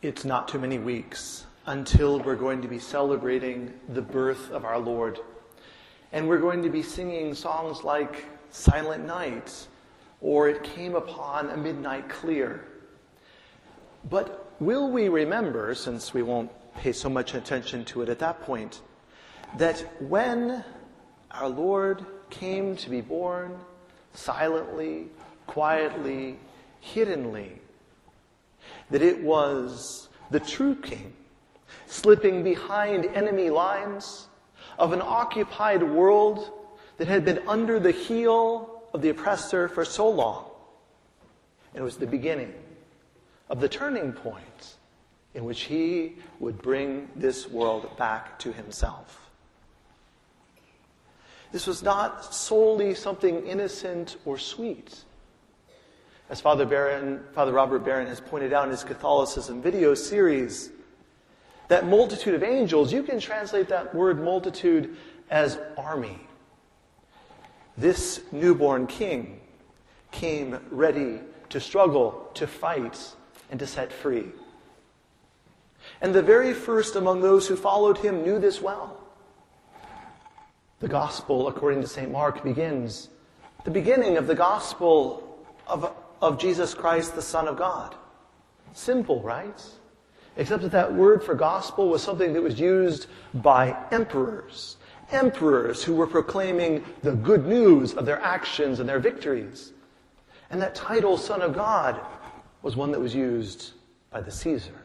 It's not too many weeks until we're going to be celebrating the birth of our Lord. And we're going to be singing songs like Silent Night or It Came Upon a Midnight Clear. But will we remember, since we won't pay so much attention to it at that point, that when our Lord came to be born silently, quietly, hiddenly, that it was the true king slipping behind enemy lines of an occupied world that had been under the heel of the oppressor for so long. And it was the beginning of the turning point in which he would bring this world back to himself. This was not solely something innocent or sweet. As Father, Father Robert Barron has pointed out in his Catholicism video series, that multitude of angels, you can translate that word multitude as army. This newborn king came ready to struggle, to fight, and to set free. And the very first among those who followed him knew this well. The gospel, according to St. Mark, begins the beginning of the gospel of of Jesus Christ, the Son of God. Simple, right? Except that that word for gospel was something that was used by emperors. Emperors who were proclaiming the good news of their actions and their victories. And that title, Son of God, was one that was used by the Caesar.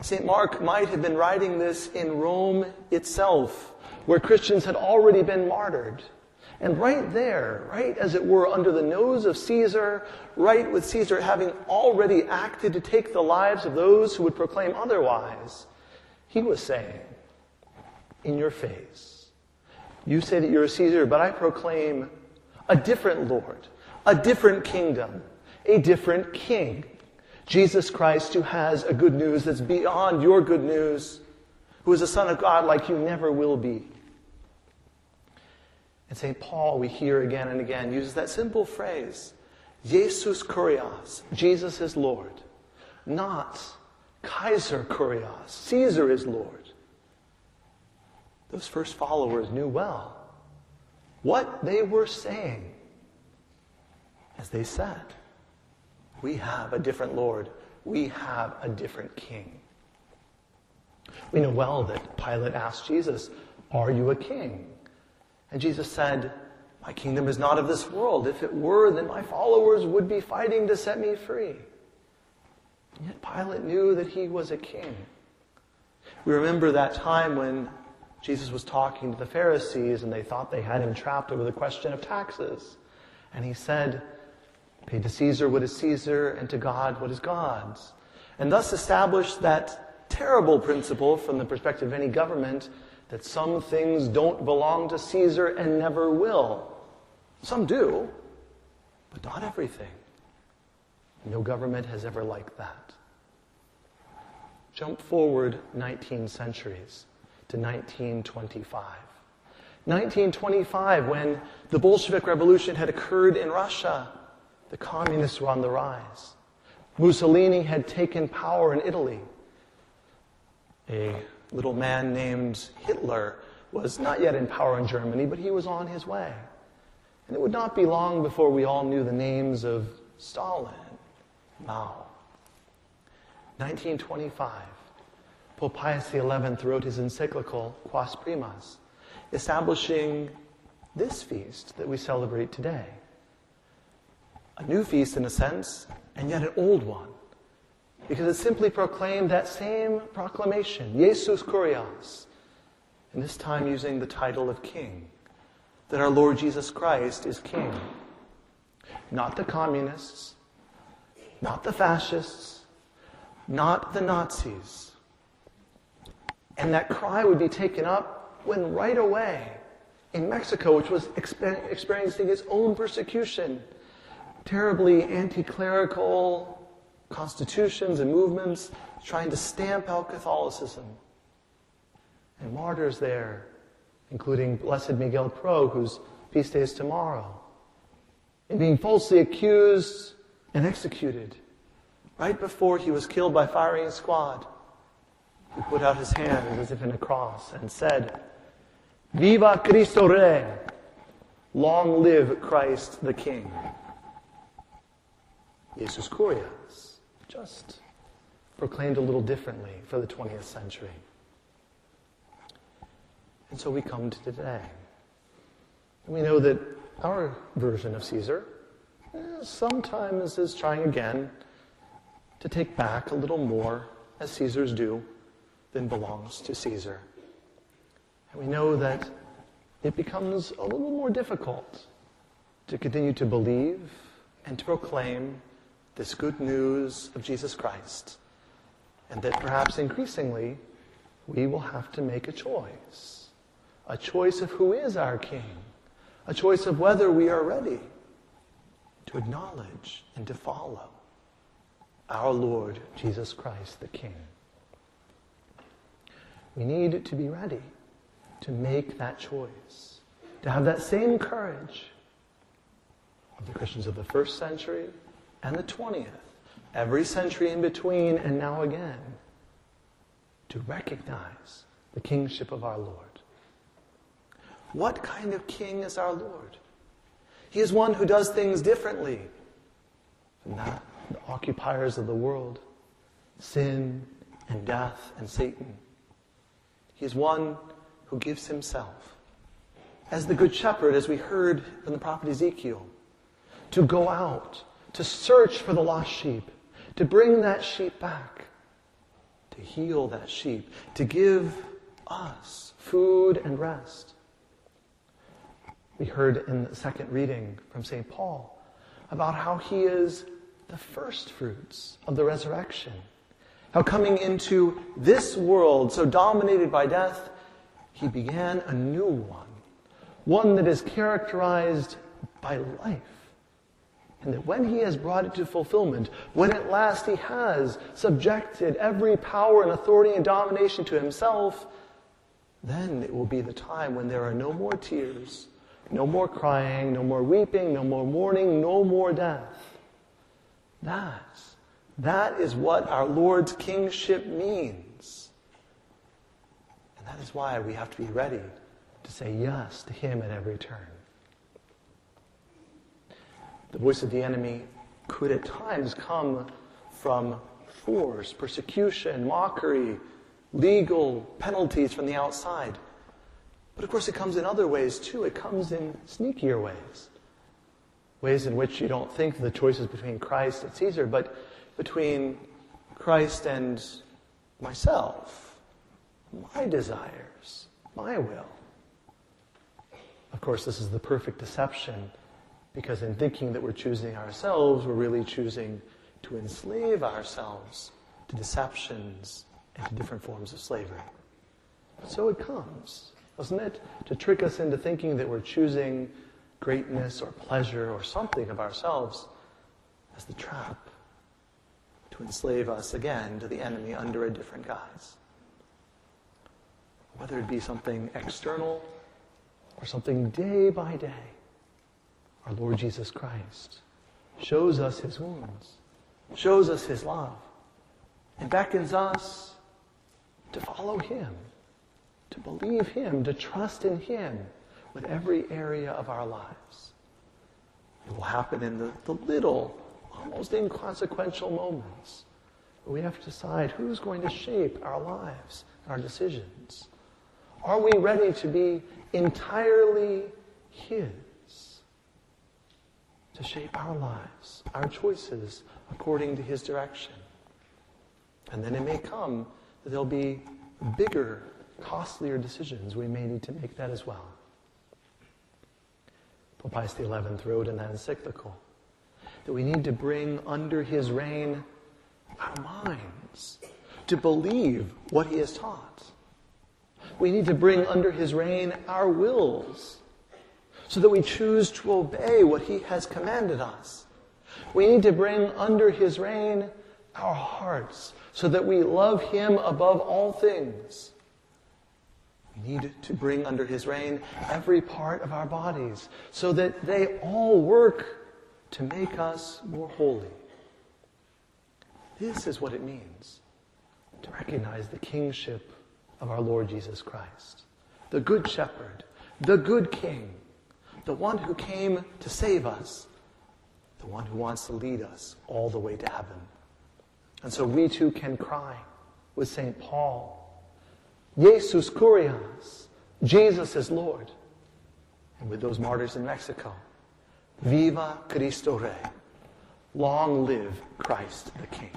St. Mark might have been writing this in Rome itself, where Christians had already been martyred. And right there, right as it were, under the nose of Caesar, right with Caesar having already acted to take the lives of those who would proclaim otherwise, he was saying, in your face, you say that you're a Caesar, but I proclaim a different Lord, a different kingdom, a different king. Jesus Christ, who has a good news that's beyond your good news, who is a son of God like you never will be. And St. Paul, we hear again and again, uses that simple phrase, Jesus Kurios, Jesus is Lord. Not Kaiser Kurios, Caesar is Lord. Those first followers knew well what they were saying as they said, We have a different Lord, we have a different King. We know well that Pilate asked Jesus, Are you a king? And Jesus said, My kingdom is not of this world. If it were, then my followers would be fighting to set me free. And yet Pilate knew that he was a king. We remember that time when Jesus was talking to the Pharisees and they thought they had him trapped over the question of taxes. And he said, Pay to Caesar what is Caesar and to God what is God's. And thus established that terrible principle from the perspective of any government that some things don't belong to Caesar and never will. Some do, but not everything. No government has ever liked that. Jump forward 19 centuries to 1925. 1925, when the Bolshevik Revolution had occurred in Russia, the communists were on the rise. Mussolini had taken power in Italy. A little man named Hitler was not yet in power in Germany, but he was on his way. And it would not be long before we all knew the names of Stalin, Mao. 1925, Pope Pius XI wrote his encyclical, Quas Primas, establishing this feast that we celebrate today. A new feast in a sense, and yet an old one because it simply proclaimed that same proclamation, Jesus Kurios, and this time using the title of King, that our Lord Jesus Christ is King. Not the communists, not the fascists, not the Nazis. And that cry would be taken up when right away in Mexico, which was experiencing its own persecution, terribly anti clerical, constitutions and movements trying to stamp out Catholicism. And martyrs there, including Blessed Miguel Pro, whose feast day is tomorrow, and being falsely accused and executed. right before he was killed by firing squad, he put out his hand as if in a cross and said, Viva Cristo Rey! Long live Christ the King. Jesus Kurios, just proclaimed a little differently for the 20th century. And so we come to today. And we know that our version of Caesar eh, sometimes is trying again to take back a little more, as Caesars do, than belongs to Caesar. And we know that it becomes a little more difficult to continue to believe and to proclaim this good news of Jesus Christ. And that perhaps increasingly we will have to make a choice. A choice of who is our King. A choice of whether we are ready to acknowledge and to follow our Lord Jesus Christ the King. We need to be ready to make that choice, to have that same courage of the Christians of the first century and the 20th, every century in between and now again, to recognize the kingship of our Lord. What kind of king is our Lord? He is one who does things differently from that, the occupiers of the world, sin and death and Satan. He is one who gives himself as the good shepherd, as we heard from the prophet Ezekiel, to go out to search for the lost sheep, to bring that sheep back, to heal that sheep, to give us food and rest. We heard in the second reading from St. Paul about how he is the first fruits of the resurrection. How coming into this world so dominated by death, he began a new one. One that is characterized by life and that when he has brought it to fulfillment, when at last he has subjected every power and authority and domination to himself, then it will be the time when there are no more tears, no more crying, no more weeping, no more mourning, no more death. That, that is what our Lord's kingship means. And that is why we have to be ready to say yes to him at every turn. The voice of the enemy could at times come from force, persecution, mockery, legal penalties from the outside. But of course, it comes in other ways too. It comes in sneakier ways. Ways in which you don't think the choices between Christ and Caesar, but between Christ and myself, my desires, my will. Of course, this is the perfect deception because in thinking that we're choosing ourselves, we're really choosing to enslave ourselves to deceptions and to different forms of slavery. So it comes, doesn't it? To trick us into thinking that we're choosing greatness or pleasure or something of ourselves as the trap to enslave us again to the enemy under a different guise. Whether it be something external or something day by day our Lord Jesus Christ, shows us his wounds, shows us his love, and beckons us to follow him, to believe him, to trust in him with every area of our lives. It will happen in the, the little, almost inconsequential moments. But we have to decide who's going to shape our lives, and our decisions. Are we ready to be entirely His? To shape our lives, our choices according to His direction. And then it may come that there'll be bigger, costlier decisions. We may need to make that as well. Pope Pius XI wrote in that encyclical that we need to bring under his reign our minds to believe what he has taught. We need to bring under his reign our wills so that we choose to obey what he has commanded us. We need to bring under his reign our hearts so that we love him above all things. We need to bring under his reign every part of our bodies so that they all work to make us more holy. This is what it means to recognize the kingship of our Lord Jesus Christ, the Good Shepherd, the Good King, the one who came to save us, the one who wants to lead us all the way to heaven. And so we too can cry with St. Paul, Jesus Kurios, Jesus is Lord. And with those martyrs in Mexico, Viva Cristo Rey. Long live Christ the King.